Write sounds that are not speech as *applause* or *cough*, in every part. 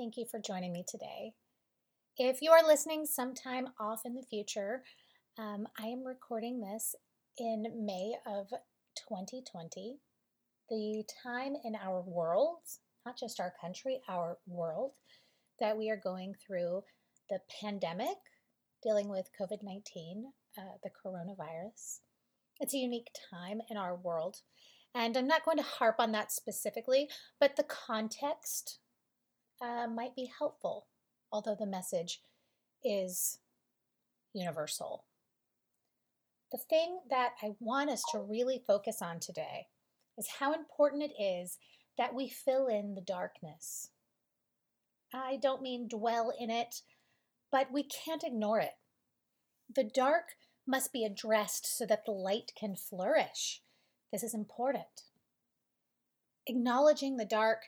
Thank you for joining me today. If you are listening sometime off in the future, um, I am recording this in May of 2020. The time in our world, not just our country, our world, that we are going through the pandemic, dealing with COVID 19, uh, the coronavirus. It's a unique time in our world. And I'm not going to harp on that specifically, but the context uh, might be helpful, although the message is universal. The thing that I want us to really focus on today is how important it is that we fill in the darkness. I don't mean dwell in it, but we can't ignore it. The dark must be addressed so that the light can flourish. This is important. Acknowledging the dark,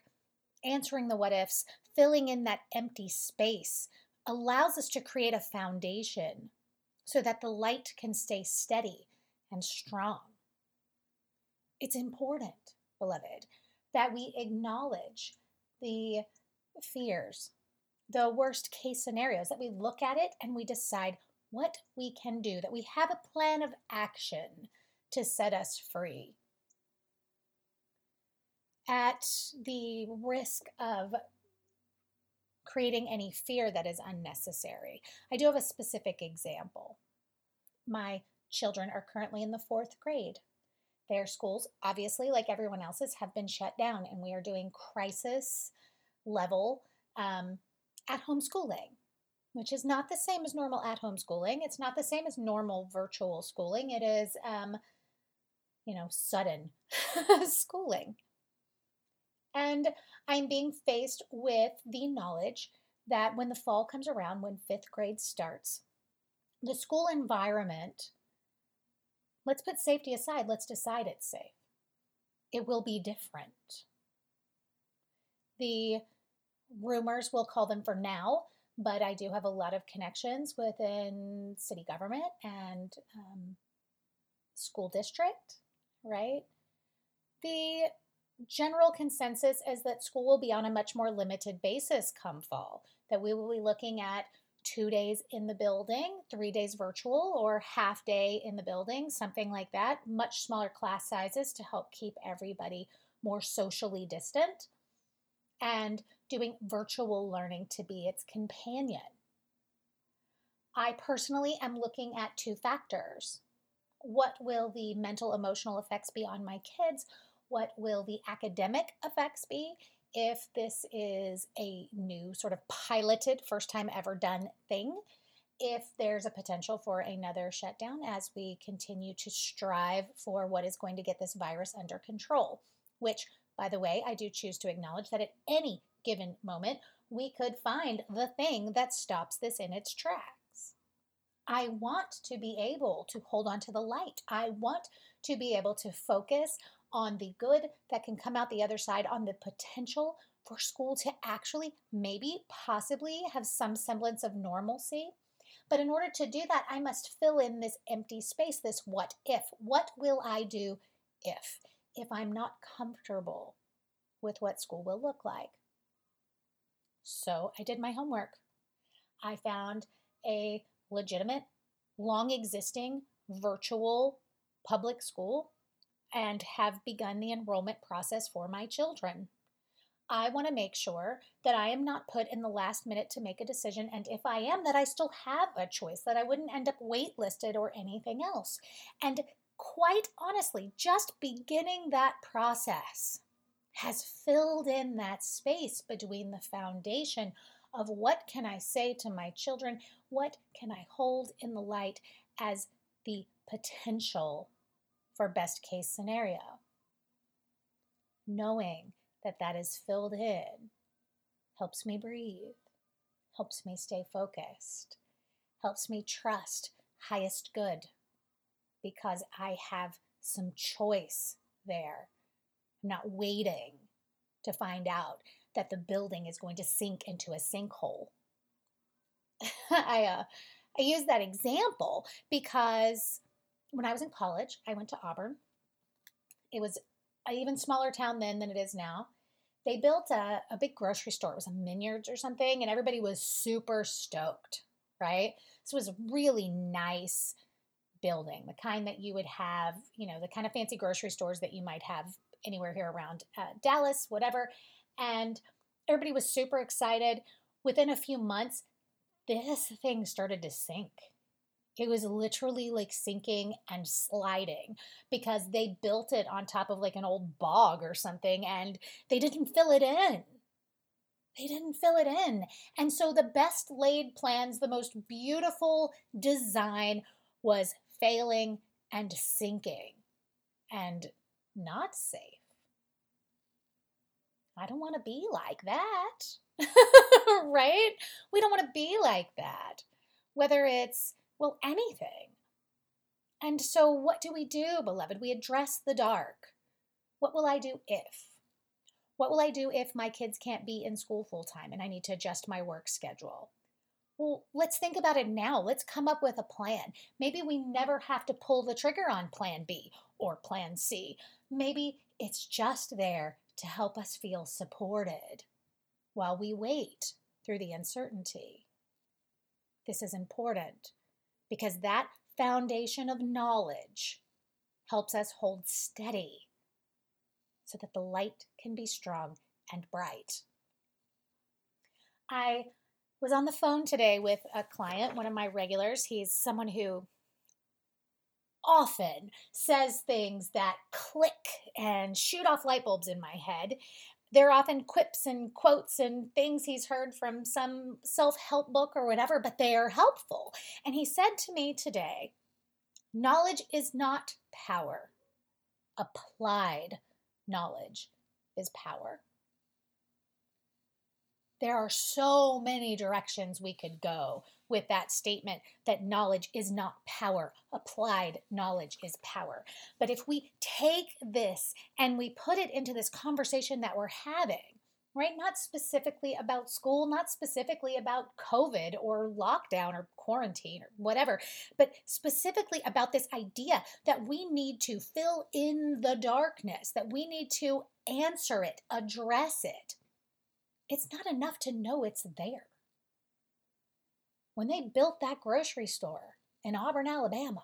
answering the what ifs, filling in that empty space allows us to create a foundation so that the light can stay steady and strong. It's important, beloved, that we acknowledge the fears, the worst case scenarios, that we look at it and we decide what we can do, that we have a plan of action to set us free. At the risk of creating any fear that is unnecessary. I do have a specific example. My children are currently in the fourth grade. Their schools, obviously, like everyone else's, have been shut down, and we are doing crisis level um, at home schooling, which is not the same as normal at home schooling. It's not the same as normal virtual schooling. It is, um, you know, sudden *laughs* schooling. And I'm being faced with the knowledge that when the fall comes around, when fifth grade starts, the school environment, let's put safety aside, let's decide it's safe. It will be different. The rumors, we'll call them for now, but I do have a lot of connections within city government and um, school district, right? The general consensus is that school will be on a much more limited basis come fall, that we will be looking at two days in the building, three days virtual, or half day in the building, something like that. Much smaller class sizes to help keep everybody more socially distant, and doing virtual learning to be its companion. I personally am looking at two factors. What will the mental emotional effects be on my kids? What will the academic effects be if this is a new sort of piloted, first time ever done thing? If there's a potential for another shutdown as we continue to strive for what is going to get this virus under control, which, by the way, I do choose to acknowledge that at any given moment, we could find the thing that stops this in its tracks. I want to be able to hold on to the light. I want to be able to focus on the good that can come out the other side, on the potential for school to actually, maybe, possibly have some semblance of normalcy. But in order to do that, I must fill in this empty space, this what if. What will I do if? If I'm not comfortable with what school will look like. So I did my homework. I found a legitimate, long existing virtual public school and have begun the enrollment process for my children. I want to make sure that I am not put in the last minute to make a decision, and if I am, that I still have a choice, that I wouldn't end up waitlisted or anything else. And quite honestly, just beginning that process has filled in that space between the foundation of what can I say to my children, what can I hold in the light as the potential for best case scenario. Knowing that that is filled in helps me breathe. helps me stay focused, helps me trust highest good because I have some choice there. I'm not waiting to find out that the building is going to sink into a sinkhole. *laughs* I, uh, I use that example because when I was in college, I went to Auburn. It was an even smaller town then than it is now. They built a, a big grocery store. It was a Minyards or something, and everybody was super stoked, right? So it was a really nice building, the kind that you would have, you know, the kind of fancy grocery stores that you might have anywhere here around uh, Dallas, whatever. And everybody was super excited. Within a few months, this thing started to sink. It was literally like sinking and sliding because they built it on top of like an old bog or something and they didn't fill it in. They didn't fill it in. And so the best laid plans, the most beautiful design was failing and sinking and not safe. I don't want to be like that. *laughs* right? We don't want to be like that. Whether it's, well, anything. And so, what do we do, beloved? We address the dark. What will I do if? What will I do if my kids can't be in school full time and I need to adjust my work schedule? Well, let's think about it now. Let's come up with a plan. Maybe we never have to pull the trigger on plan B or plan C. Maybe it's just there to help us feel supported while we wait through the uncertainty. This is important because that foundation of knowledge helps us hold steady so that the light can be strong and bright. I was on the phone today with a client, one of my regulars. He's someone who often says things that click and shoot off light bulbs in my head. They're often quips and quotes and things he's heard from some self help book or whatever, but they are helpful. And he said to me today knowledge is not power, applied knowledge is power. There are so many directions we could go with that statement that knowledge is not power. Applied knowledge is power. But if we take this and we put it into this conversation that we're having, right? Not specifically about school, not specifically about COVID or lockdown or quarantine or whatever, but specifically about this idea that we need to fill in the darkness, that we need to answer it, address it. It's not enough to know it's there. When they built that grocery store in Auburn, Alabama,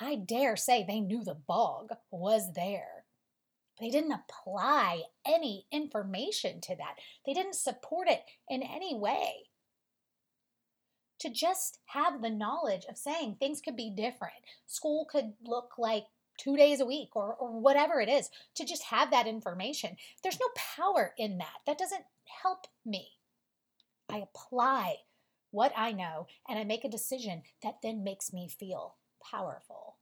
I dare say they knew the bog was there. They didn't apply any information to that. They didn't support it in any way. To just have the knowledge of saying things could be different, school could look like two days a week or, or whatever it is, to just have that information. There's no power in that. That doesn't help me. I apply what I know and I make a decision that then makes me feel powerful.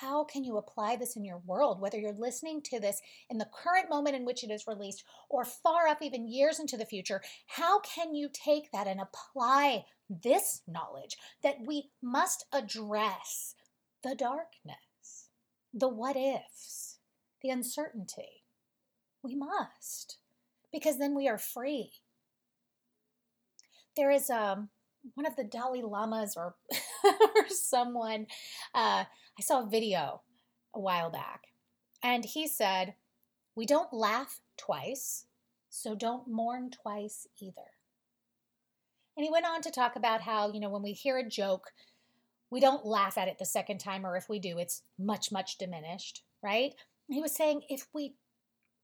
How can you apply this in your world, whether you're listening to this in the current moment in which it is released or far up, even years into the future? How can you take that and apply this knowledge that we must address the darkness, the what ifs, the uncertainty. We must, because then we are free. There is um, one of the Dalai Lamas or, *laughs* or someone, uh, I saw a video a while back, and he said, We don't laugh twice, so don't mourn twice either. And he went on to talk about how, you know, when we hear a joke, we don't laugh at it the second time, or if we do, it's much, much diminished, right? He was saying if we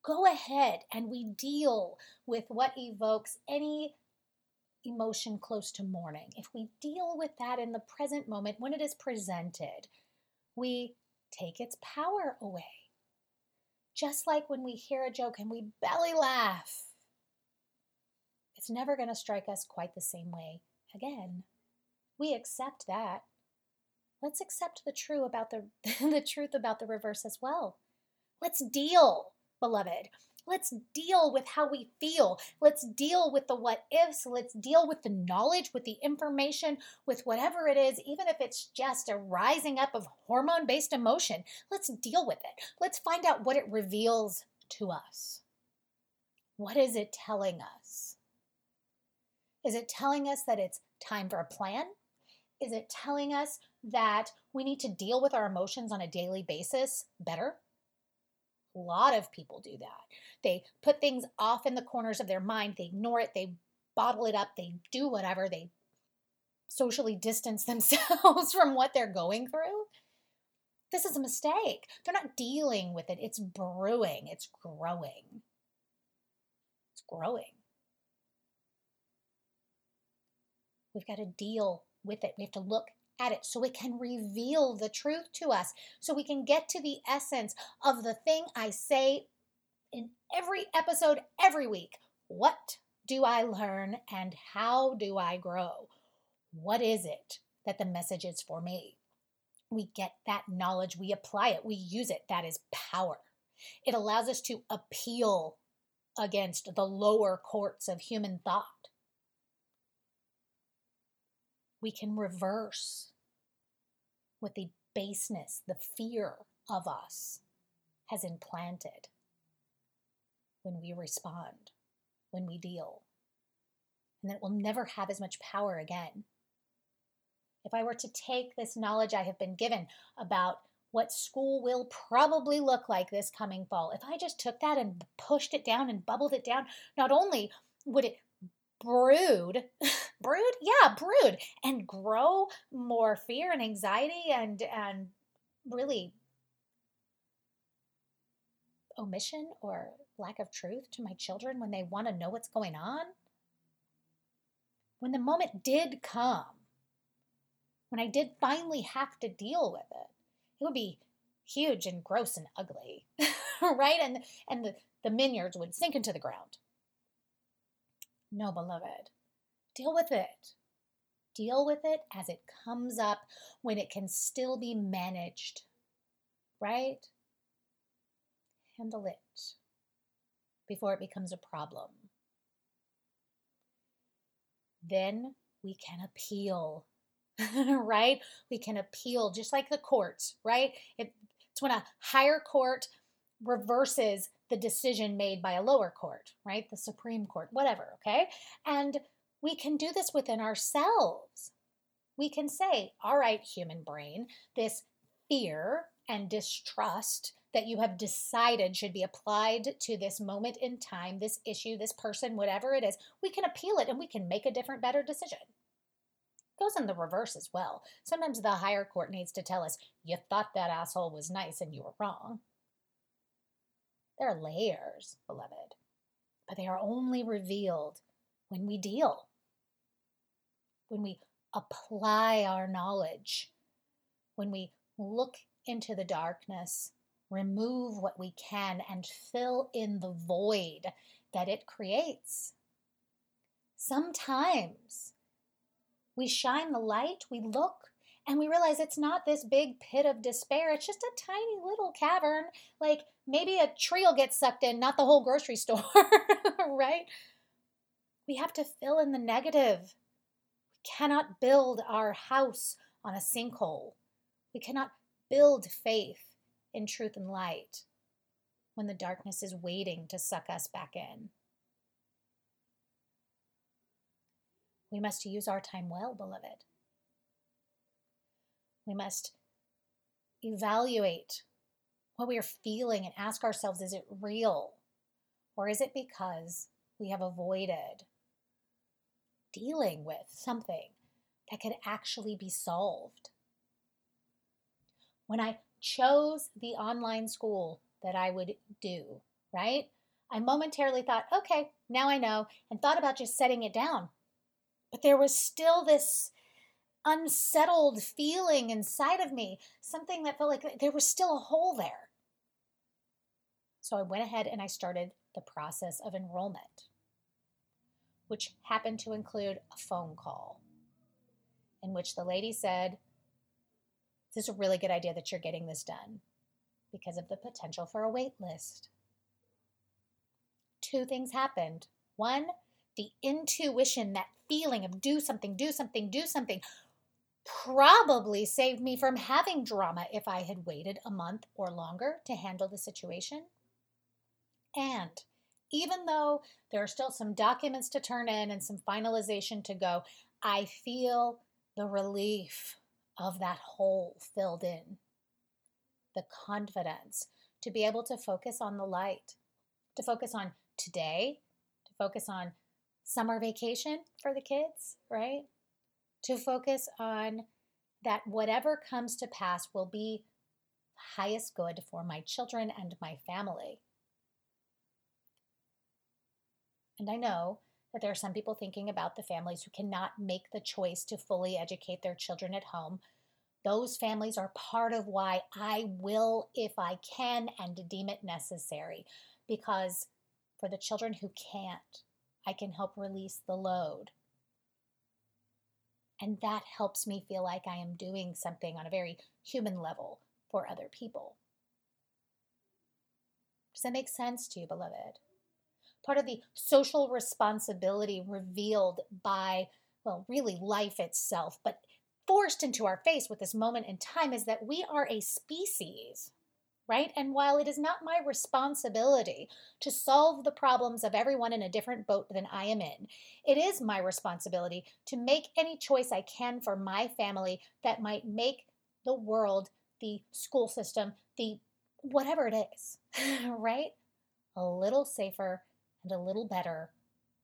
go ahead and we deal with what evokes any emotion close to mourning, if we deal with that in the present moment when it is presented, we take its power away. Just like when we hear a joke and we belly laugh, it's never going to strike us quite the same way again. We accept that let's accept the true about the *laughs* the truth about the reverse as well. Let's deal, beloved, Let's deal with how we feel. Let's deal with the what ifs. Let's deal with the knowledge, with the information, with whatever it is, even if it's just a rising up of hormone based emotion. Let's deal with it. Let's find out what it reveals to us. What is it telling us? Is it telling us that it's time for a plan? Is it telling us that we need to deal with our emotions on a daily basis better? A lot of people do that. They put things off in the corners of their mind, they ignore it, they bottle it up, they do whatever, they socially distance *laughs* themselves from what they're going through. This is a mistake. They're not dealing with it, it's brewing, it's growing. It's growing. We've got to deal with it. We have to look at it so it can reveal the truth to us, so we can get to the essence of the thing I say in every episode every week. What do I learn and how do I grow? What is it that the message is for me? We get that knowledge, we apply it, we use it. That is power. It allows us to appeal against the lower courts of human thought we can reverse what the baseness, the fear of us has implanted when we respond, when we deal. And that it will never have as much power again. If I were to take this knowledge I have been given about what school will probably look like this coming fall, if I just took that and pushed it down and bubbled it down, not only would it brood *laughs* brood? Yeah brood and grow more fear and anxiety and and really omission or lack of truth to my children when they want to know what's going on? When the moment did come when i did finally have to deal with it it would be huge and gross and ugly *laughs* right? And and the the minyards would sink into the ground. No, beloved. Deal with it. Deal with it as it comes up when it can still be managed, right? Handle it before it becomes a problem. Then we can appeal, *laughs* right? We can appeal just like the courts, right? It's when a higher court reverses the decision made by a lower court, right? The Supreme Court, whatever, okay? And we can do this within ourselves. We can say, all right, human brain, this fear and distrust that you have decided should be applied to this moment in time, this issue, this person, whatever it is, we can appeal it and we can make a different, better decision. It goes in the reverse as well. Sometimes the higher court needs to tell us, you thought that asshole was nice and you were wrong. There are layers, beloved, but they are only revealed when we deal, when we apply our knowledge, when we look into the darkness, remove what we can, and fill in the void that it creates. Sometimes we shine the light, we look, and we realize it's not this big pit of despair. It's just a tiny little cavern. Like maybe a tree will get sucked in, not the whole grocery store, *laughs* right? We have to fill in the negative. Cannot build our house on a sinkhole. We cannot build faith in truth and light when the darkness is waiting to suck us back in. We must use our time well, beloved. We must evaluate what we are feeling and ask ourselves is it real? Or is it because we have avoided dealing with something that could actually be solved? When I chose the online school that I would do, right? I momentarily thought, okay, now I know, and thought about just setting it down. But there was still this unsettled feeling inside of me, something that felt like there was still a hole there. So I went ahead and I started the process of enrollment, which happened to include a phone call in which the lady said, This is a really good idea that you're getting this done because of the potential for a wait list. two things happened. One, the intuition, that feeling of do something, do something, do something, probably saved me from having drama if I had waited a month or longer to handle the situation. And even though there are still some documents to turn in and some finalization to go, I feel the relief of that hole filled in, the confidence to be able to focus on the light, to focus on today, to focus on summer vacation for the kids, right? To focus on that whatever comes to pass will be highest good for my children and my family. And I know that there are some people thinking about the families who cannot make the choice to fully educate their children at home. Those families are part of why I will, if I can, and deem it necessary. Because for the children who can't, I can help release the load. And that helps me feel like I am doing something on a very human level for other people. Does that make sense to you, beloved? Part of the social responsibility revealed by, well, really life itself, but forced into our face with this moment in time is that we are a species right? And while it is not my responsibility to solve the problems of everyone in a different boat than I am in, it is my responsibility to make any choice I can for my family that might make the world, the school system, the whatever it is, *laughs* right? A little safer and a little better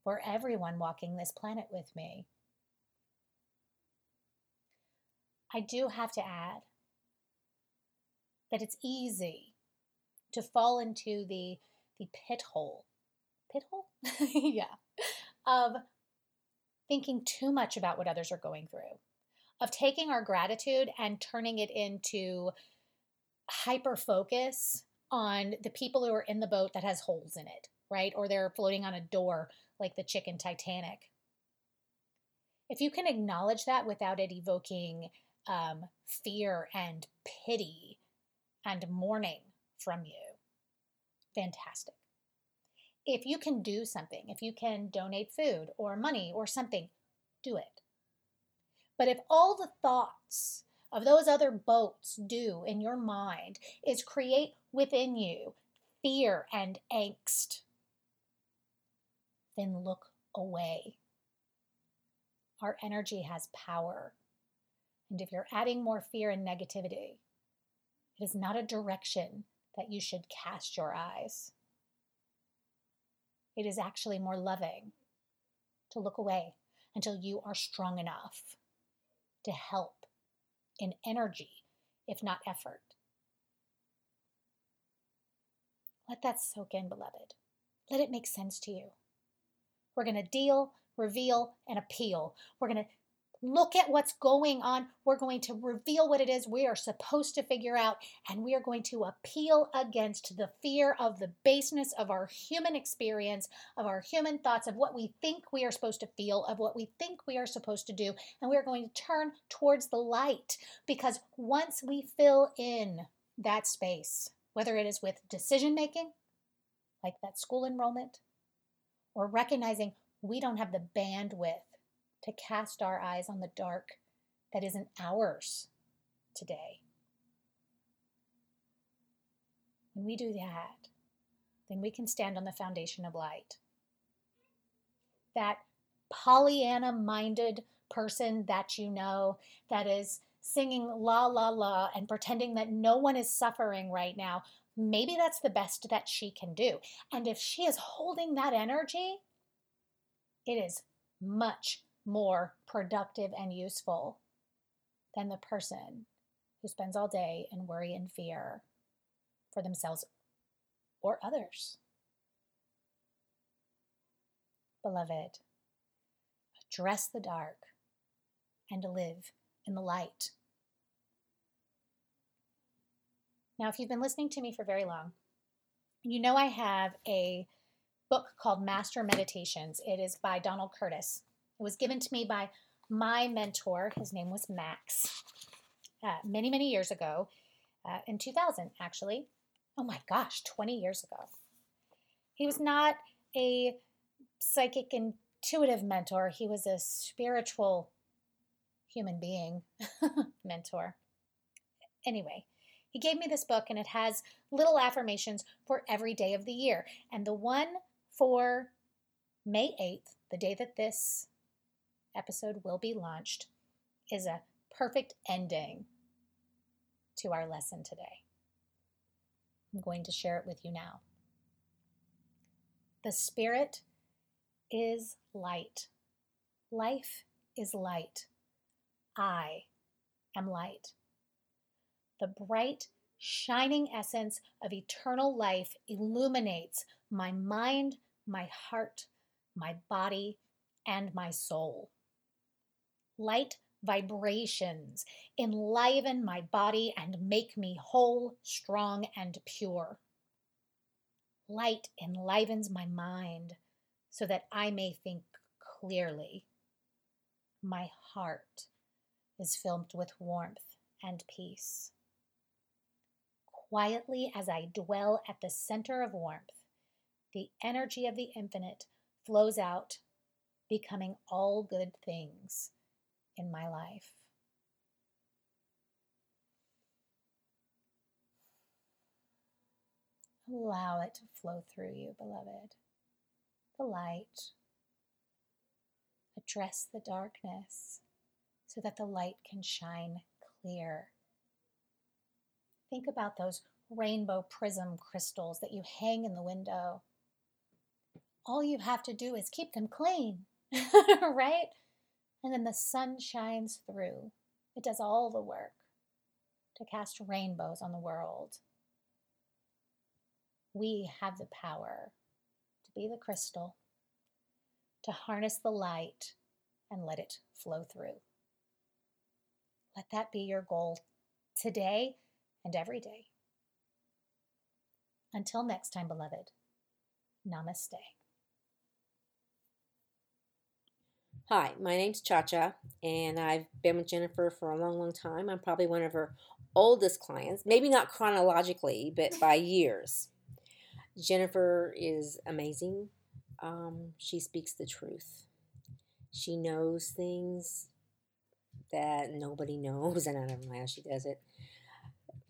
for everyone walking this planet with me. I do have to add that it's easy to fall into the the pit hole. Pit hole? *laughs* yeah. Of thinking too much about what others are going through. Of taking our gratitude and turning it into hyper focus on the people who are in the boat that has holes in it, right? Or they're floating on a door like the chicken Titanic. If you can acknowledge that without it evoking um, fear and pity and mourning from you. Fantastic. If you can do something, if you can donate food or money or something, do it. But if all the thoughts of those other boats do in your mind is create within you fear and angst, then look away. Our energy has power. And if you're adding more fear and negativity, it is not a direction that you should cast your eyes. It is actually more loving to look away until you are strong enough to help in energy, if not effort. Let that soak in, beloved. Let it make sense to you. We're going to deal, reveal, and appeal. We're going to look at what's going on. We're going to reveal what it is we are supposed to figure out, and we are going to appeal against the fear of the baseness of our human experience, of our human thoughts, of what we think we are supposed to feel, of what we think we are supposed to do. And we are going to turn towards the light because once we fill in that space, whether it is with decision making, like that school enrollment, or recognizing we don't have the bandwidth to cast our eyes on the dark that isn't ours today. When we do that, then we can stand on the foundation of light. That Pollyanna minded person that you know that is singing la la la and pretending that no one is suffering right now, maybe that's the best that she can do. And if she is holding that energy, it is much more productive and useful than the person who spends all day in worry and fear for themselves or others. Beloved, address the dark and live in the light. Now, if you've been listening to me for very long, you know I have a book called Master Meditations. It is by Donald Curtis. It was given to me by my mentor. His name was Max, uh, many, many years ago, uh, in 2000, actually. Oh my gosh, 20 years ago. He was not a psychic intuitive mentor, he was a spiritual human being *laughs* mentor. Anyway, he gave me this book and it has little affirmations for every day of the year. And the one for May 8th, the day that this episode will be launched, is a perfect ending to our lesson today. I'm going to share it with you now. The Spirit is light. Life is light. I am light. The bright, shining essence of eternal life illuminates my mind, my heart, my body, and my soul. Light vibrations enliven my body and make me whole, strong, and pure. Light enlivens my mind so that I may think clearly. My heart is filled with warmth and peace. Quietly, as I dwell at the center of warmth, the energy of the infinite flows out, becoming all good things in my life. Allow it to flow through you, beloved. The light. Address the darkness so that the light can shine clear. Think about those rainbow prism crystals that you hang in the window. All you have to do is keep them clean, *laughs* right? And then the sun shines through. It does all the work to cast rainbows on the world. We have the power to be the crystal, to harness the light and let it flow through. Let that be your goal today and every day. Until next time, beloved, namaste. Hi, my name's Cha Cha, and I've been with Jennifer for a long, long time. I'm probably one of her oldest clients, maybe not chronologically, but by *laughs* years. Jennifer is amazing. Um, she speaks the truth. She knows things that nobody *laughs* knows, and I don't know how she does it.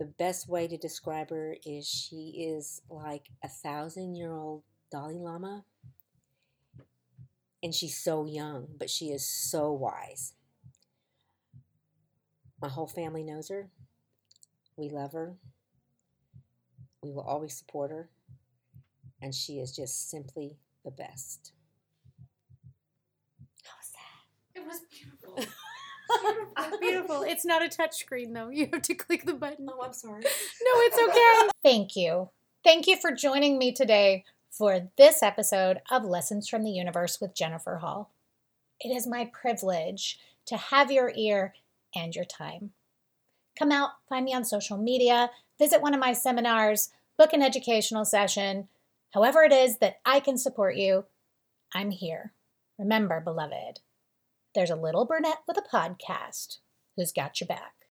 The best way to describe her is she is like a thousand year old Dalai Lama and she's so young, but she is so wise. My whole family knows her. We love her. We will always support her. And she is just simply the best. How was that? It was beautiful. beautiful. *laughs* *laughs* beautiful. It's not a touch screen though. You have to click the button. Oh, I'm sorry. *laughs* No, it's okay. *laughs* Thank you. Thank you for joining me today for this episode of Lessons from the Universe with Jennifer Hall. It is my privilege to have your ear and your time. Come out, find me on social media, visit one of my seminars, book an educational session. However, it is that I can support you, I'm here. Remember, beloved, there's a little brunette with a podcast who's got your back.